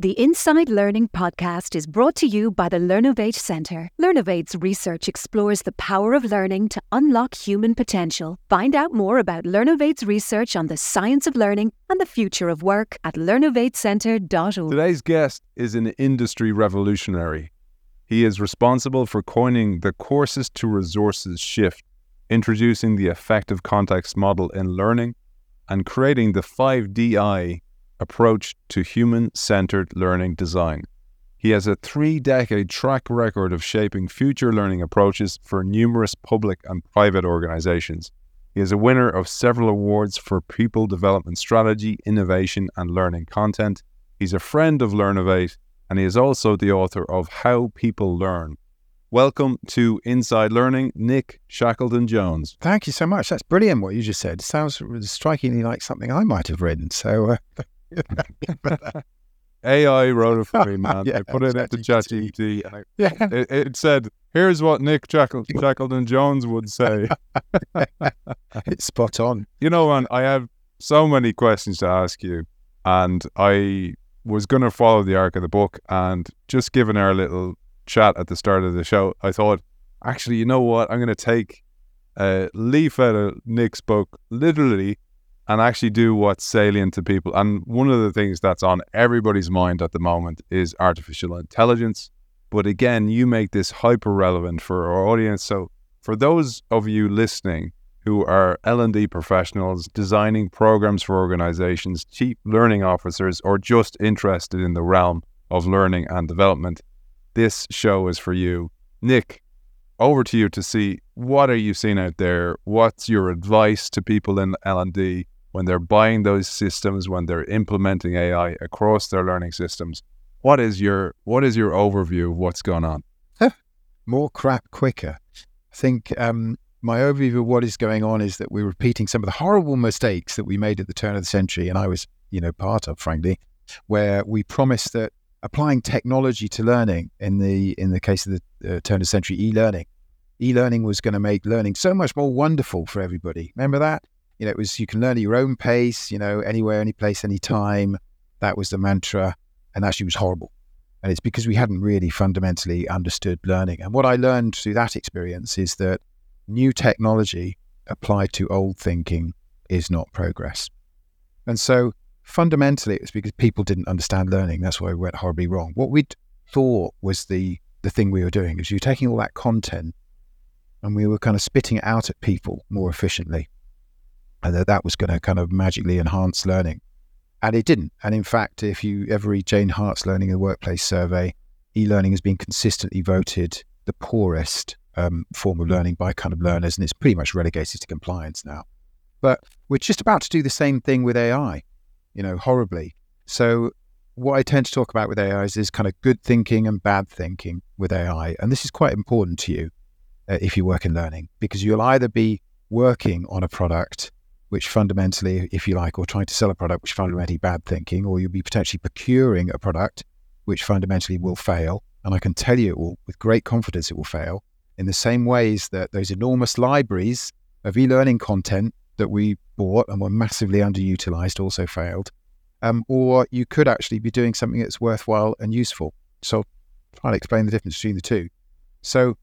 The Inside Learning podcast is brought to you by the Learnovate Centre. Learnovate's research explores the power of learning to unlock human potential. Find out more about Learnovate's research on the science of learning and the future of work at learnovatecentre.org. Today's guest is an industry revolutionary. He is responsible for coining the courses to resources shift, introducing the affective context model in learning, and creating the 5DI approach to human centered learning design. He has a three decade track record of shaping future learning approaches for numerous public and private organizations. He is a winner of several awards for people development strategy, innovation, and learning content. He's a friend of Learnovate, and he is also the author of How People Learn. Welcome to Inside Learning, Nick Shackleton Jones. Thank you so much. That's brilliant what you just said. Sounds strikingly like something I might have written. So, uh, AI wrote it for me, man. Yeah, I put it into ChatGPT. ChatGPT, and I, yeah, it, it said, "Here's what Nick Shackle- Shackleton Jones would say." it's spot on. you know, man, I have so many questions to ask you, and I was going to follow the arc of the book, and just given our little chat at the start of the show, I thought, actually, you know what? I'm going to take a leaf out of Nick's book, literally, and actually do what's salient to people. And one of the things that's on everybody's mind at the moment is artificial intelligence. But again, you make this hyper relevant for our audience. So for those of you listening who are L&D professionals designing programs for organizations, chief learning officers, or just interested in the realm of learning and development, this show is for you. Nick, over to you to see what are you seeing out there? What's your advice to people in L&D when they're buying those systems, when they're implementing AI across their learning systems? What is your what is your overview of what's going on? More crap quicker. I think um, my overview of what is going on is that we're repeating some of the horrible mistakes that we made at the turn of the century, and I was, you know, part of, frankly, where we promised that applying technology to learning in the in the case of the uh, turn of the century e-learning, e-learning was going to make learning so much more wonderful for everybody. Remember that? You know, it was you can learn at your own pace, you know, anywhere, any place, any time. That was the mantra, and actually was horrible. And it's because we hadn't really fundamentally understood learning. And what I learned through that experience is that new technology applied to old thinking is not progress. And so fundamentally, it was because people didn't understand learning. That's why we went horribly wrong. What we'd thought was the, the thing we were doing is you're taking all that content and we were kind of spitting it out at people more efficiently. And that that was going to kind of magically enhance learning. And it didn't. And in fact, if you ever read Jane Hart's Learning in the Workplace survey, e learning has been consistently voted the poorest um, form of learning by kind of learners, and it's pretty much relegated to compliance now. But we're just about to do the same thing with AI, you know, horribly. So, what I tend to talk about with AI is, kind of good thinking and bad thinking with AI. And this is quite important to you uh, if you work in learning, because you'll either be working on a product which fundamentally, if you like, or trying to sell a product which fundamentally bad thinking, or you'll be potentially procuring a product which fundamentally will fail. And I can tell you it will, with great confidence, it will fail in the same ways that those enormous libraries of e-learning content that we bought and were massively underutilized also failed. Um, or you could actually be doing something that's worthwhile and useful. So I'll try explain the difference between the two. So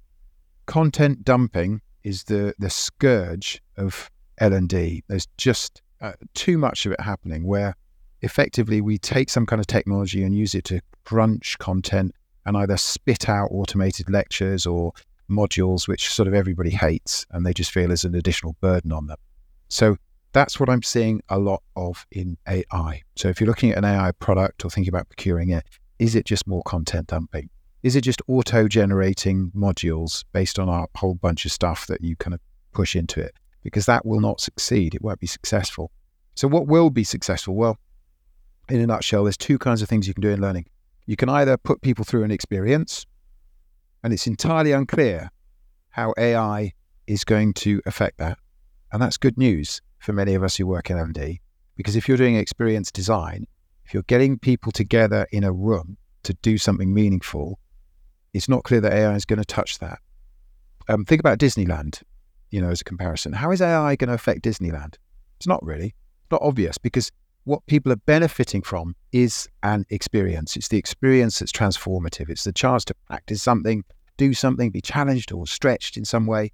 content dumping is the the scourge of L&D. There's just uh, too much of it happening where effectively we take some kind of technology and use it to crunch content and either spit out automated lectures or modules which sort of everybody hates and they just feel as an additional burden on them. So that's what I'm seeing a lot of in AI. So if you're looking at an AI product or thinking about procuring it, is it just more content dumping? Is it just auto generating modules based on a whole bunch of stuff that you kind of push into it? Because that will not succeed. It won't be successful. So, what will be successful? Well, in a nutshell, there's two kinds of things you can do in learning. You can either put people through an experience, and it's entirely unclear how AI is going to affect that. And that's good news for many of us who work in L&D, because if you're doing experience design, if you're getting people together in a room to do something meaningful, it's not clear that AI is going to touch that. Um, think about Disneyland, you know, as a comparison. How is AI going to affect Disneyland? It's not really. Not obvious because what people are benefiting from is an experience. It's the experience that's transformative. It's the chance to practice something, do something, be challenged or stretched in some way.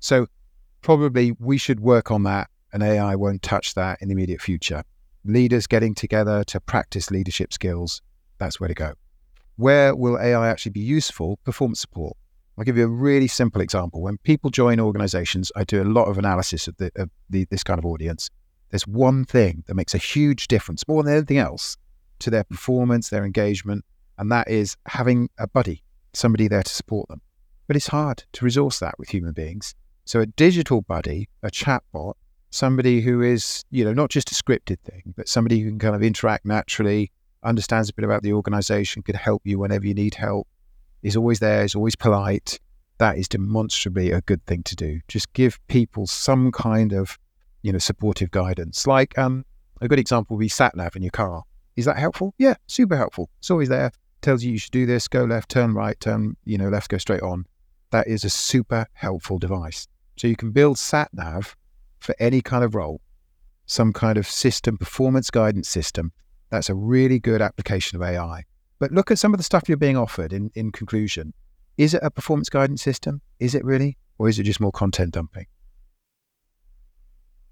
So, probably we should work on that, and AI won't touch that in the immediate future. Leaders getting together to practice leadership skills, that's where to go. Where will AI actually be useful? Performance support. I'll give you a really simple example. When people join organizations, I do a lot of analysis of, the, of the, this kind of audience. There's one thing that makes a huge difference, more than anything else, to their performance, their engagement, and that is having a buddy, somebody there to support them. But it's hard to resource that with human beings. So a digital buddy, a chatbot, somebody who is, you know, not just a scripted thing, but somebody who can kind of interact naturally, understands a bit about the organization, could help you whenever you need help, is always there, is always polite. That is demonstrably a good thing to do. Just give people some kind of, you know, supportive guidance. Like um, a good example would be sat nav in your car. Is that helpful? Yeah, super helpful. It's always there. Tells you you should do this, go left, turn right, turn, you know, left, go straight on. That is a super helpful device. So you can build sat nav for any kind of role, some kind of system, performance guidance system. That's a really good application of AI. But look at some of the stuff you're being offered in, in conclusion. Is it a performance guidance system? Is it really? Or is it just more content dumping?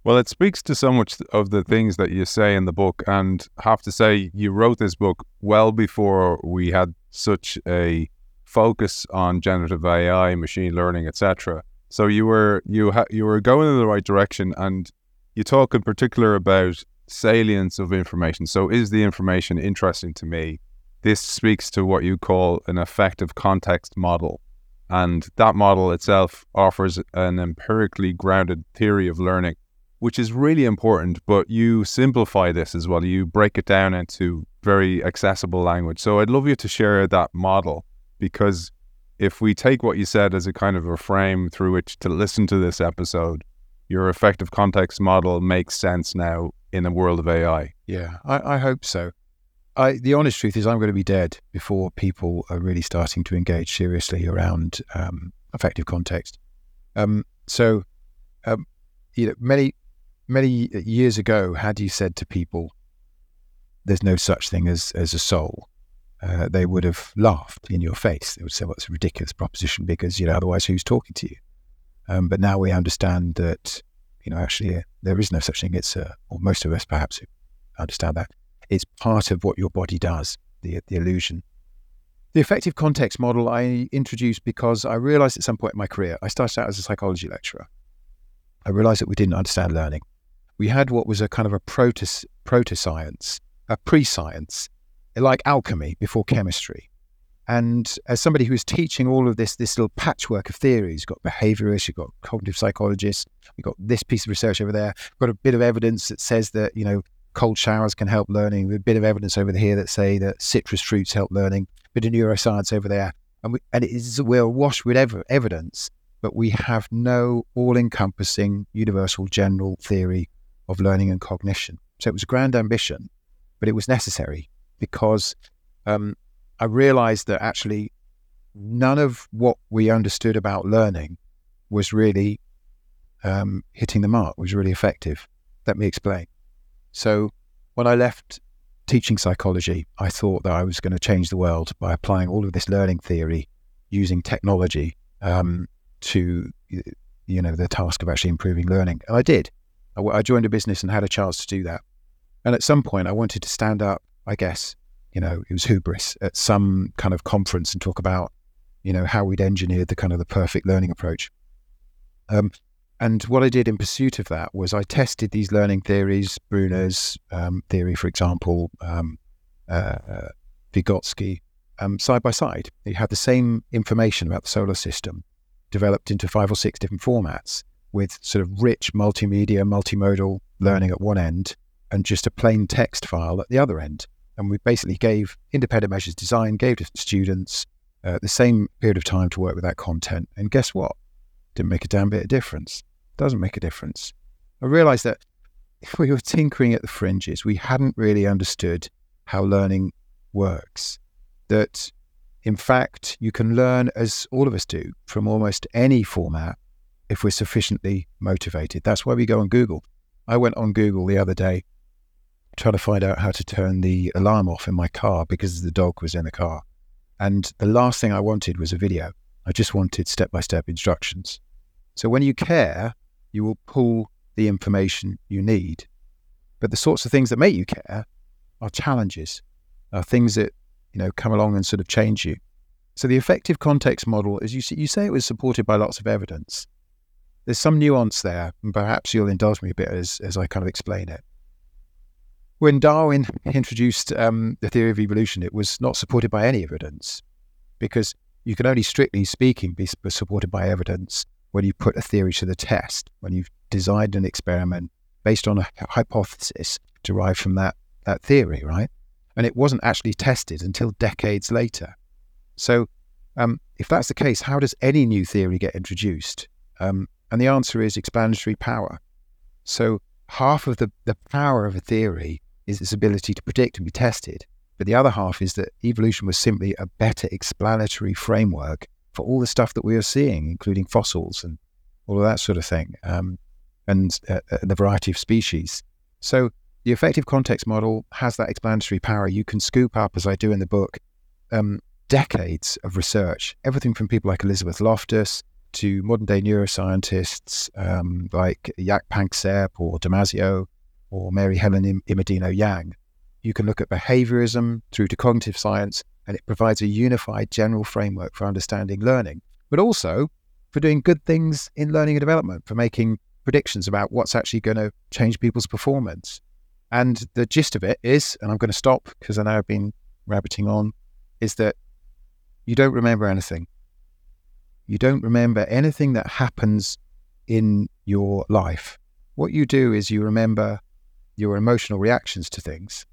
Well, it speaks to so much of the things that you say in the book. And have to say, you wrote this book well before we had such a focus on generative AI, machine learning, etc. So you were you ha- you were going in the right direction, and you talk in particular about salience of information. So is the information interesting to me? This speaks to what you call an affective context model, and that model itself offers an empirically grounded theory of learning, which is really important. But you simplify this as well. You break it down into very accessible language. So I'd love you to share that model because if we take what you said as a kind of a frame through which to listen to this episode, your affective context model makes sense now in a world of AI. Yeah, I, I hope so. I, the honest truth is, I'm going to be dead before people are really starting to engage seriously around um, affective context. Um, so, um, you know, many many years ago, had you said to people, "There's no such thing as as a soul," uh, they would have laughed in your face. They would say, well, it's a ridiculous proposition because, you know, otherwise who's talking to you? Um, but now we understand that, you know, actually uh, there is no such thing. It's, uh, or most of us perhaps understand that. It's part of what your body does, the, the illusion. The affective context model I introduced because I realized at some point in my career, I started out as a psychology lecturer. I realized that we didn't understand learning. We had what was a kind of a proto, proto science, a pre science, like alchemy before chemistry. And as somebody who's teaching all of this, this little patchwork of theories, you've got behaviorists, you've got cognitive psychologists, you've got this piece of research over there, got a bit of evidence that says that, you know, cold showers can help learning, a bit of evidence over here that say that citrus fruits help learning, a bit of neuroscience over there. And, we, and it is, we're awash with ev- evidence, but we have no all encompassing, universal, general theory of learning and cognition. So it was a grand ambition, but it was necessary because um, I realized that actually none of what we understood about learning was really um, hitting the mark, was really effective. Let me explain. So, when I left teaching psychology, I thought that I was going to change the world by applying all of this learning theory using technology um, to, you know, the task of actually improving learning. And I did. I, I joined a business and had a chance to do that. And at some point, I wanted to stand up I guess, you know, it was hubris at some kind of conference and talk about, you know, how we'd engineered the kind of the perfect learning approach. Um, and what I did in pursuit of that was I tested these learning theories, Bruner's um, theory, for example, um, uh, Vygotsky, um, side by side. You had the same information about the solar system developed into five or six different formats with sort of rich multimedia, multimodal learning at one end and just a plain text file at the other end. And we basically gave independent measures design, gave to students uh, the same period of time to work with that content. And guess what? Didn't make a damn bit of difference. Doesn't make a difference. I realized that if we were tinkering at the fringes, we hadn't really understood how learning works. That in fact, you can learn, as all of us do, from almost any format if we're sufficiently motivated. That's why we go on Google. I went on Google the other day trying to find out how to turn the alarm off in my car because the dog was in the car. And the last thing I wanted was a video. I just wanted step by step instructions. So when you care, you will pull the information you need. But the sorts of things that make you care are challenges, are things that you know come along and sort of change you. So the affective context model, as you you say, it was supported by lots of evidence. There's some nuance there, and perhaps you'll indulge me a bit as, as I kind of explain it. When Darwin introduced um, the theory of evolution, it was not supported by any evidence, because you can only, strictly speaking, be supported by evidence when you put a theory to the test, when you've designed an experiment based on a hypothesis derived from that, that theory, right? And it wasn't actually tested until decades later. So, um, if that's the case, how does any new theory get introduced? Um, and the answer is explanatory power. So, half of the, the power of a theory is its ability to predict and be tested. But the other half is that evolution was simply a better explanatory framework for all the stuff that we are seeing, including fossils and all of that sort of thing, um, and uh, uh the variety of species. So, the affective context model has that explanatory power. You can scoop up, as I do in the book, um, decades of research, everything from people like Elizabeth Loftus to modern day neuroscientists um, like Jaak Panksepp or Damasio or Mary Helen Immordino Yang. You can look at behaviorism through to cognitive science, and it provides a unified general framework for understanding learning, but also for doing good things in learning and development, for making predictions about what's actually going to change people's performance. And the gist of it is, and I'm going to stop because I know I've been rabbiting on, is that you don't remember anything. You don't remember anything that happens in your life. What you do is you remember your emotional reactions to things.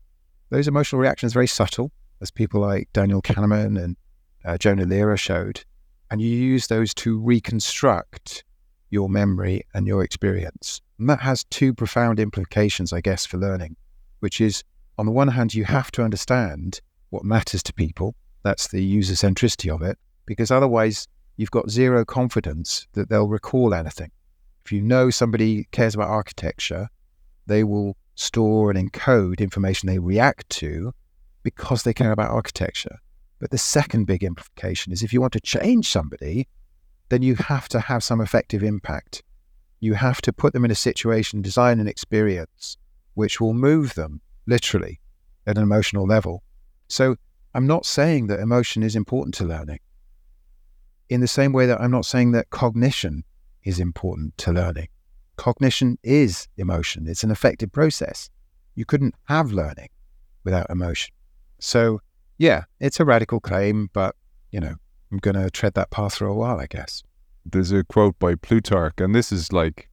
Those emotional reactions are very subtle, as people like Daniel Kahneman and uh, Jonah Lehrer showed. And you use those to reconstruct your memory and your experience. And that has two profound implications, I guess, for learning, which is on the one hand, you have to understand what matters to people that's the user centricity of it, because otherwise you've got zero confidence that they'll recall anything. If you know somebody cares about architecture, they will store and encode information they react to because they care about architecture. But the second big implication is if you want to change somebody, then you have to have some affective impact. You have to put them in a situation, design an experience which will move them literally at an emotional level. So I'm not saying that emotion is important to learning. In the same way that I'm not saying that cognition is important to learning. Cognition is emotion, it's an affective process. You couldn't have learning without emotion. So, yeah, it's a radical claim, but, you know, I'm going to tread that path for a while, I guess. There's a quote by Plutarch, and this is like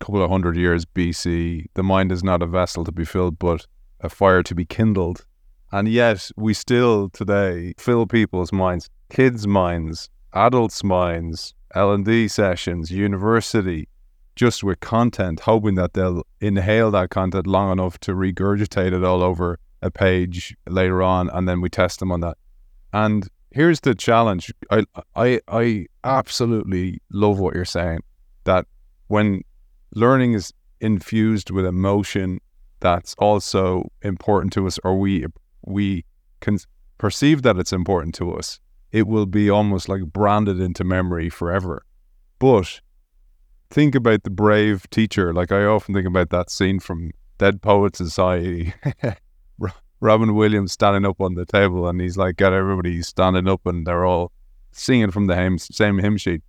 a couple of hundred years BC. The mind is not a vessel to be filled, but a fire to be kindled. And yet we still today fill people's minds, kids' minds, adults' minds, L&D sessions, university, just with content, hoping that they'll inhale that content long enough to regurgitate it all over a page later on, and then we test them on that. And here's the challenge. I I I absolutely love what you're saying. That when learning is infused with emotion, that's also important to us, or we we can perceive that it's important to us, it will be almost like branded into memory forever. But think about the brave teacher. Like I often think about that scene from Dead Poet Society. Robin Williams standing up on the table and he's like got everybody standing up and they're all singing from the same hymn sheet.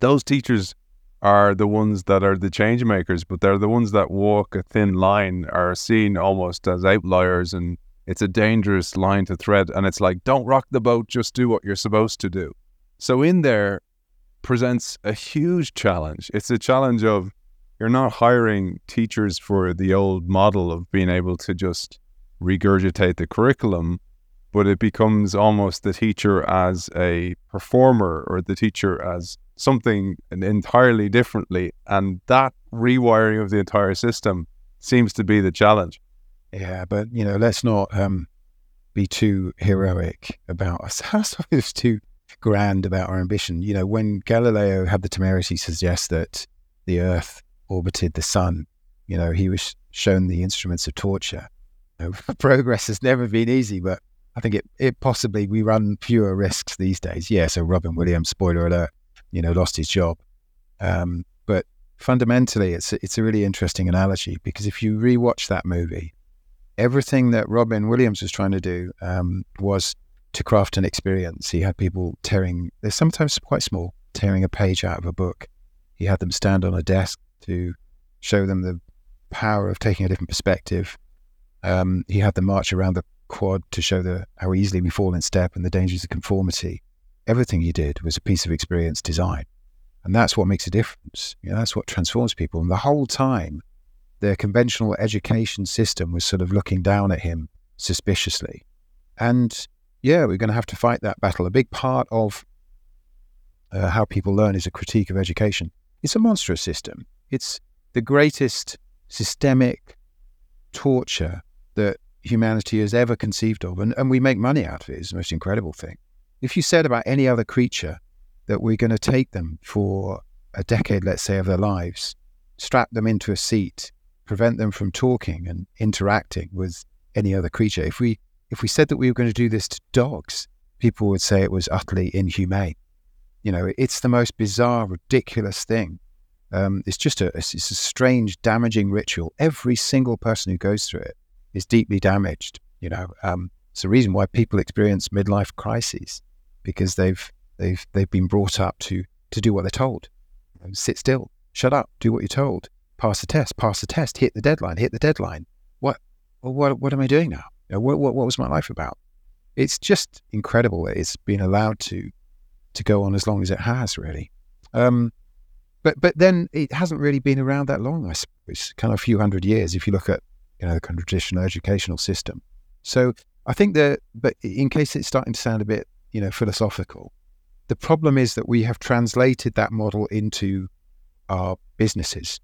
Those teachers are the ones that are the change makers, but they're the ones that walk a thin line, are seen almost as outliers and it's a dangerous line to thread. And it's like, don't rock the boat, just do what you're supposed to do. So in there presents a huge challenge. It's a challenge of you're not hiring teachers for the old model of being able to just regurgitate the curriculum, but it becomes almost the teacher as a performer or the teacher as something entirely differently. And that rewiring of the entire system seems to be the challenge. Yeah, but you know, let's not um, be too heroic about us. I suppose too grand about our ambition. You know, when Galileo had the temerity to suggest that the Earth orbited the Sun, You know, he was shown the instruments of torture. Know, progress has never been easy, but I think it, it possibly we run fewer risks these days. Yeah, so Robin Williams, spoiler alert, you know, lost his job. Um, but fundamentally, it's it's a really interesting analogy because if you rewatch that movie, everything that Robin Williams was trying to do um, was to craft an experience. He had people tearing, they're sometimes quite small, tearing a page out of a book. He had them stand on a desk to show them the power of taking a different perspective. Um, he had the march around the quad to show the how easily we fall in step and the dangers of conformity. Everything he did was a piece of experience design. And that's what makes a difference. You know, that's what transforms people. And the whole time, the conventional education system was sort of looking down at him suspiciously. And yeah, we're going to have to fight that battle. A big part of uh, how people learn is a critique of education. It's a monstrous system. It's the greatest systemic torture humanity has ever conceived of. And, and we make money out of. It's the most incredible thing. If you said about any other creature that we're going to take them for a decade, let's say, of their lives, strap them into a seat, prevent them from talking and interacting with any other creature. If we if we said that we were going to do this to dogs, people would say it was utterly inhumane. You know, it's the most bizarre, ridiculous thing. Um, it's just a it's a strange, damaging ritual. Every single person who goes through it is deeply damaged. You know, um, it's the reason why people experience midlife crises because they've they've they've been brought up to to do what they're told. Sit still, shut up, do what you're told, pass the test, pass the test, hit the deadline, hit the deadline. What what what am I doing now? You know, what, what what was my life about? It's just incredible that it's been allowed to to go on as long as it has, really. Um, but but then it hasn't really been around that long. I suppose, kind of a few hundred years. If you look at you know the kind of traditional educational system. So I think that, but in case it's starting to sound a bit you know philosophical, the problem is that we have translated that model into our businesses.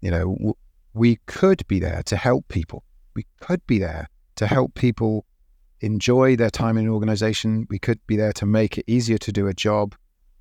You know, we could be there to help people. We could be there to help people enjoy their time in an organization. We could be there to make it easier to do a job.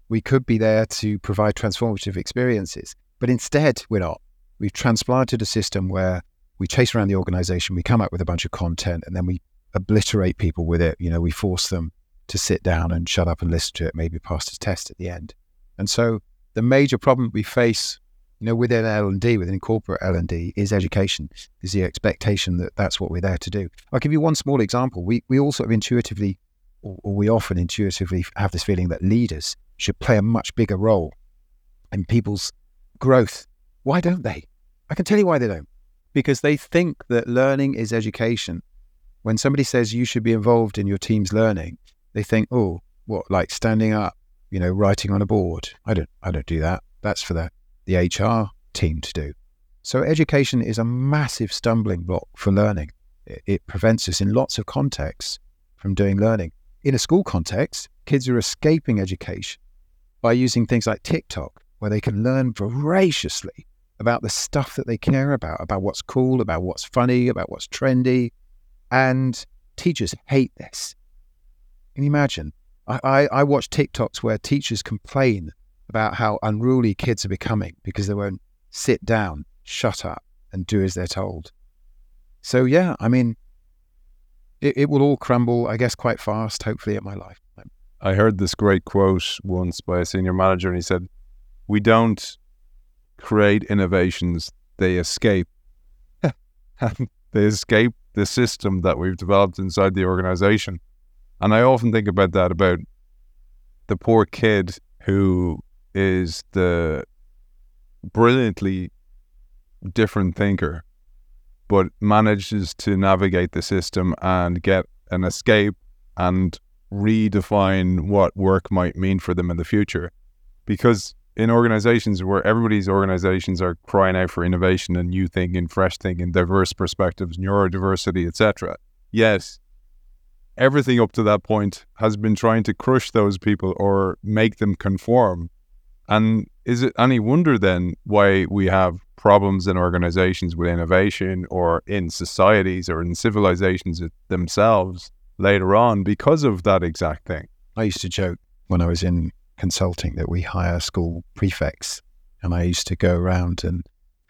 We could be there to provide transformative experiences. But instead, we're not. We've transplanted a system where we chase around the organization, we come up with a bunch of content, and then we obliterate people with it. You know, we force them to sit down and shut up and listen to it, maybe pass the test at the end. And so the major problem we face, you know, within L&D, within corporate L&D, is education, is the expectation that that's what we're there to do. I'll give you one small example. We, we all sort of intuitively, or, or we often intuitively have this feeling that leaders should play a much bigger role in people's growth. Why don't they? I can tell you why they don't. Because they think that learning is education. When somebody says you should be involved in your team's learning, they think, oh, what, like standing up, you know, writing on a board? I don't, I don't do that. That's for the, the HR team to do. So education is a massive stumbling block for learning. It, it prevents us in lots of contexts from doing learning. In a school context, kids are escaping education by using things like TikTok, where they can learn voraciously about the stuff that they care about, about what's cool, about what's funny, about what's trendy. And teachers hate this. Can you imagine? I, I, I watch TikToks where teachers complain about how unruly kids are becoming because they won't sit down, shut up, and do as they're told. So, yeah, I mean, it, it will all crumble, I guess, quite fast, hopefully, at my lifetime. I heard this great quote once by a senior manager, and he said, We don't create innovations, they escape. they escape the system that we've developed inside the organization. And I often think about that about the poor kid who is the brilliantly different thinker, but manages to navigate the system and get an escape and redefine what work might mean for them in the future. Because in organizations where everybody's organizations are crying out for innovation and new thinking, fresh thinking, diverse perspectives, neurodiversity, etc. Yes, everything up to that point has been trying to crush those people or make them conform. And is it any wonder then why we have problems in organizations with innovation or in societies or in civilizations themselves later on because of that exact thing? I used to joke when I was in consulting that we hire school prefects. And I used to go around and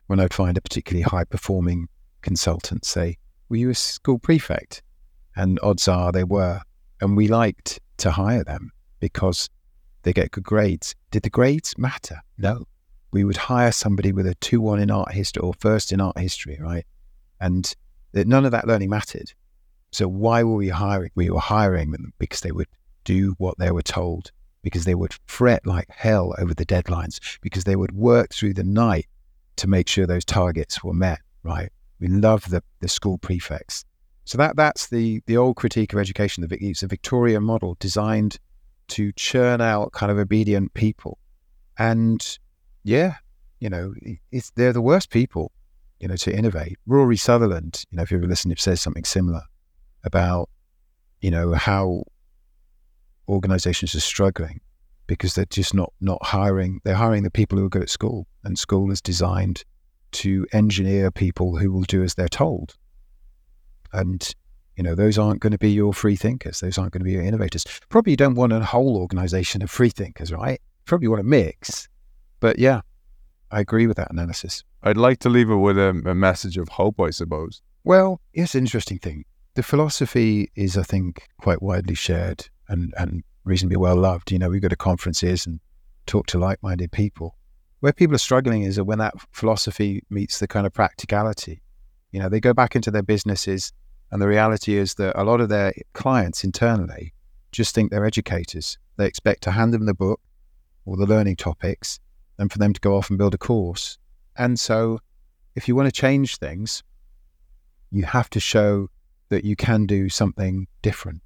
when I'd find a particularly high performing consultant say, Were you a school prefect? And odds are they were. And we liked to hire them because they get good grades. Did the grades matter? No. We would hire somebody with a 2 1 in art history or first in art history, right? And none of that learning mattered. So why were we hiring? We were hiring them because they would do what they were told, because they would fret like hell over the deadlines, because they would work through the night to make sure those targets were met, right? We love the, the school prefects. So that that's the the old critique of education. The, it's a Victorian model designed to churn out kind of obedient people, and yeah, you know, it's they're the worst people, you know, to innovate. Rory Sutherland, you know, if you ever listen, if says something similar about, you know, how organizations are struggling because they're just not not hiring. They're hiring the people who are good at school, and school is designed to engineer people who will do as they're told. And you know, those aren't going to be your free thinkers. Those aren't going to be your innovators. Probably you don't want a whole organization of free thinkers, right? Probably want a mix. But yeah, I agree with that analysis. I'd like to leave it with a, a message of hope, I suppose. Well, it's an interesting thing. The philosophy is, I think, quite widely shared and, and reasonably well loved. You know, we go to conferences and talk to like minded people. Where people are struggling is when that philosophy meets the kind of practicality. You know, they go back into their businesses, and the reality is that a lot of their clients internally just think they're educators. They expect to hand them the book or the learning topics and for them to go off and build a course. And so, if you want to change things, you have to show that you can do something different.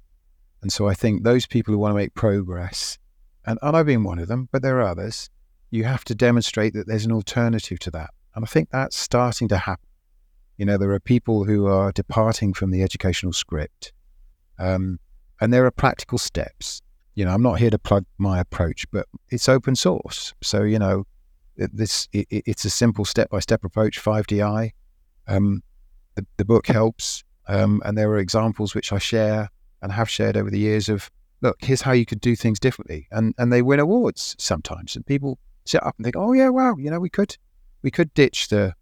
And so I think those people who want to make progress, and, and I've been one of them, but there are others, you have to demonstrate that there's an alternative to that. And I think that's starting to happen. You know, there are people who are departing from the educational script, um, and there are practical steps. You know, I'm not here to plug my approach, but it's open source. So, you know, this it, it's a simple step by step approach, 5DI. Um, the, the book helps, um, and there are examples which I share and have shared over the years of look, here's how you could do things differently, and and they win awards sometimes, and people sit up and think, oh yeah, wow, you know, we could we could ditch the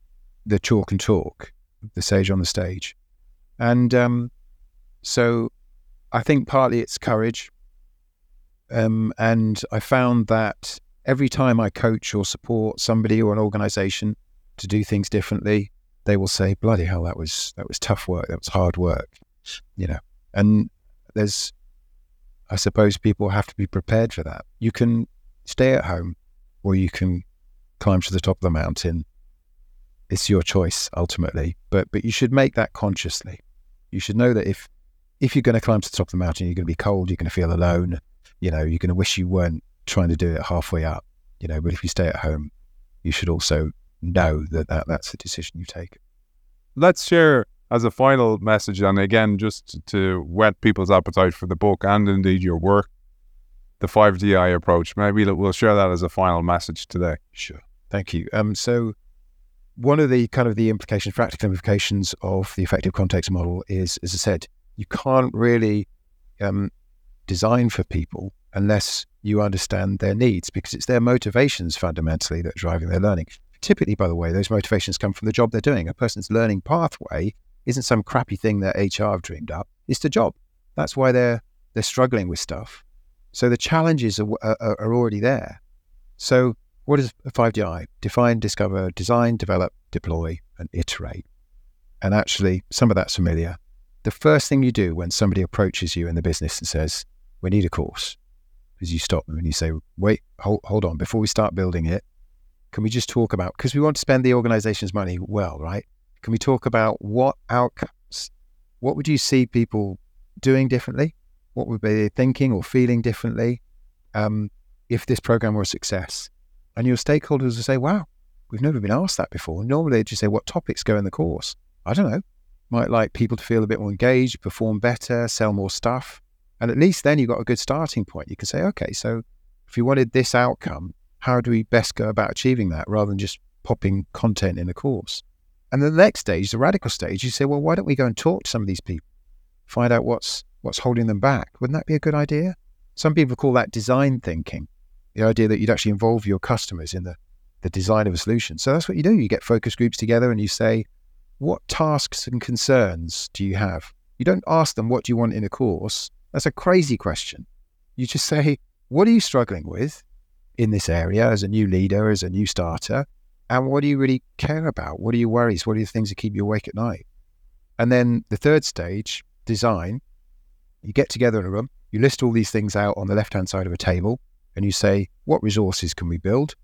the chalk and talk, the sage on the stage, and um, so I think partly it's courage, um, and I found that every time I coach or support somebody or an organization to do things differently, they will say, "Bloody hell, that was that was tough work. That was hard work," you know, and there's, I suppose people have to be prepared for that. You can stay at home or you can climb to the top of the mountain. It's your choice ultimately, but but you should make that consciously. You should know that if if you're going to climb to the top of the mountain, you're going to be cold, you're going to feel alone. You know, you're going to wish you weren't trying to do it halfway up. You know, but if you stay at home, you should also know that, that that's the decision you take. Let's share as a final message, and again, just to whet people's appetite for the book and indeed your work, the 5DI approach, maybe we'll share that as a final message today. Sure. Thank you. Um, so, one of the kind of the implications, practical implications of the affective context model is, as I said, you can't really um, design for people unless you understand their needs because it's their motivations fundamentally that are driving their learning. Typically, by the way, those motivations come from the job they're doing. A person's learning pathway isn't some crappy thing that HR have dreamed up. It's the job. That's why they're they're struggling with stuff. So the challenges are, are, are already there. So what is 5DI? Define, discover, design, develop, deploy, and iterate. And actually, some of that's familiar. The first thing you do when somebody approaches you in the business and says, "We need a course," is you stop them and you say, "Wait, hold, hold on. Before we start building it, can we just talk about because we want to spend the organization's money well, right? Can we talk about what outcomes, what would you see people doing differently? What would they be thinking or feeling differently um, if this program were a success? And your stakeholders will say, wow, we've never been asked that before. Normally they just say, what topics go in the course? I don't know. Might like people to feel a bit more engaged, perform better, sell more stuff. And at least then you've got a good starting point. You can say, okay, so if you wanted this outcome, how do we best go about achieving that rather than just popping content in a course? And the next stage, the radical stage, you say, well, why don't we go and talk to some of these people, find out what's what's holding them back? Wouldn't that be a good idea? Some people call that design thinking, the idea that you'd actually involve your customers in the the design of a solution. So that's what you do. You get focus groups together and you say, what tasks and concerns do you have? You don't ask them, what do you want in a course? That's a crazy question. You just say, what are you struggling with in this area as a new leader, as a new starter? And what do you really care about? What are your worries? What are the things that keep you awake at night? And then the third stage, design, you get together in a room, you list all these things out on the left hand side of a table, and you say, what resources can we build?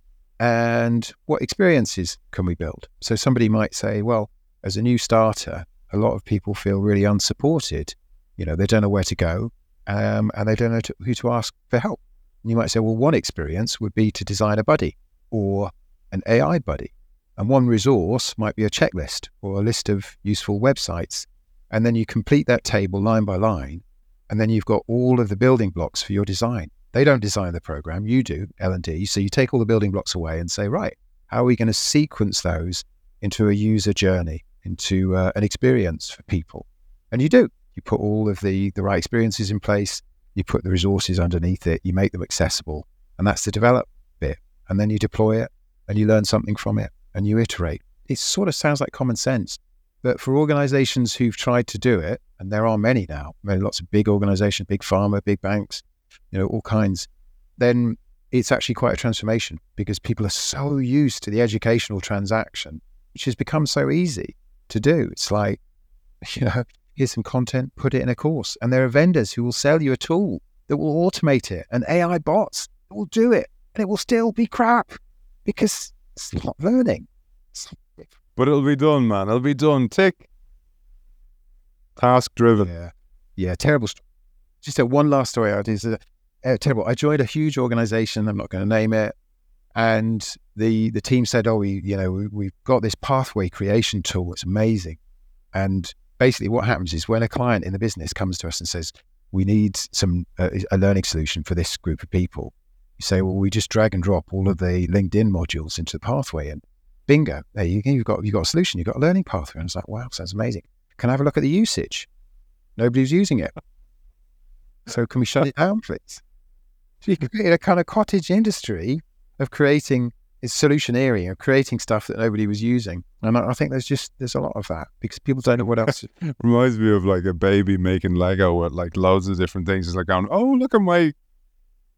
And what experiences can we build? So somebody might say, well, as a new starter, a lot of people feel really unsupported. You know, they don't know where to go um, and they don't know to, who to ask for help. And you might say, well, one experience would be to design a buddy or an AI buddy. And one resource might be a checklist or a list of useful websites. And then you complete that table line by line. And then you've got all of the building blocks for your design. They don't design the program, you do, L&D. So you take all the building blocks away and say, right, how are we going to sequence those into a user journey, into uh, an experience for people? And you do. You put all of the, the right experiences in place, you put the resources underneath it, you make them accessible. And that's the develop bit. And then you deploy it and you learn something from it and you iterate. It sort of sounds like common sense. But for organizations who've tried to do it, and there are many now, many lots of big organizations, big pharma, big banks, you know, all kinds, then it's actually quite a transformation because people are so used to the educational transaction, which has become so easy to do. It's like, you know, here's some content, put it in a course. And there are vendors who will sell you a tool that will automate it and AI bots will do it. And it will still be crap because it's not learning. It's but it'll be done, man. It'll be done. Tick. Task driven. Yeah. Yeah. Terrible. St- Just a one last story out is uh, terrible. I joined a huge organization. I'm not going to name it. And the the team said, "Oh, we you know we, we've got this pathway creation tool. It's amazing." And basically, what happens is when a client in the business comes to us and says, "We need some uh, a learning solution for this group of people," you say, "Well, we just drag and drop all of the LinkedIn modules into the pathway, and bingo, there you go. You've got you've got a solution. You've got a learning pathway." And it's like, "Wow, sounds amazing." Can I have a look at the usage? Nobody's using it. So can we shut it down, please? So you create a kind of cottage industry of creating is solutioneering of creating stuff that nobody was using. And I, I, think there's just there's a lot of that because people don't know what else. Reminds me of like a baby making Lego with like loads of different things. It's like going, oh look at my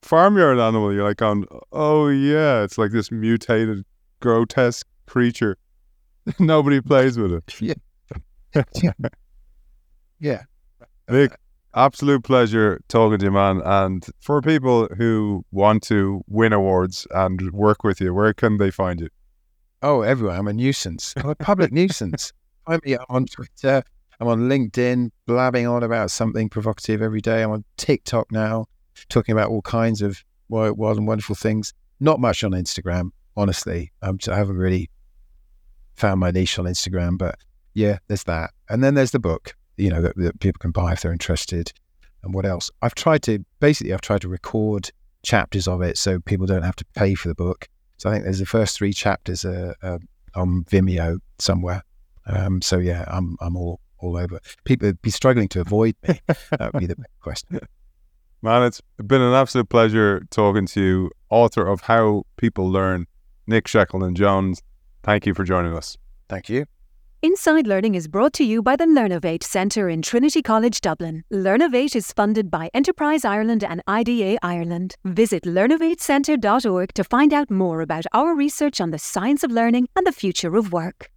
farmyard animal. You're like going, oh yeah, it's like this mutated, grotesque creature. Nobody plays with it. Yeah. yeah. yeah. Nick, absolute pleasure talking to you, man. And for people who want to win awards and work with you, where can they find you? Oh, everywhere. I'm a nuisance. I'm a public nuisance. I'm on Twitter. I'm on LinkedIn, blabbing on about something provocative every day. I'm on TikTok now, talking about all kinds of wild, and wonderful things. Not much on Instagram, honestly. Um, I haven't really found my niche on Instagram, but yeah, there's that. And then there's the book, you know, that, that people can buy if they're interested. And what else? I've tried to basically I've tried to record chapters of it so people don't have to pay for the book. So I think there's the first three chapters on Vimeo somewhere. Um, so yeah, I'm I'm all all over. People be struggling to avoid me. that would be the question. Man, it's been an absolute pleasure talking to you, author of How People Learn, Nick Shackleton Jones. Thank you for joining us. Thank you. Inside Learning is brought to you by the Learnovate Centre in Trinity College Dublin. Learnovate is funded by Enterprise Ireland and IDA Ireland. Visit learnovatecentre.org to find out more about our research on the science of learning and the future of work.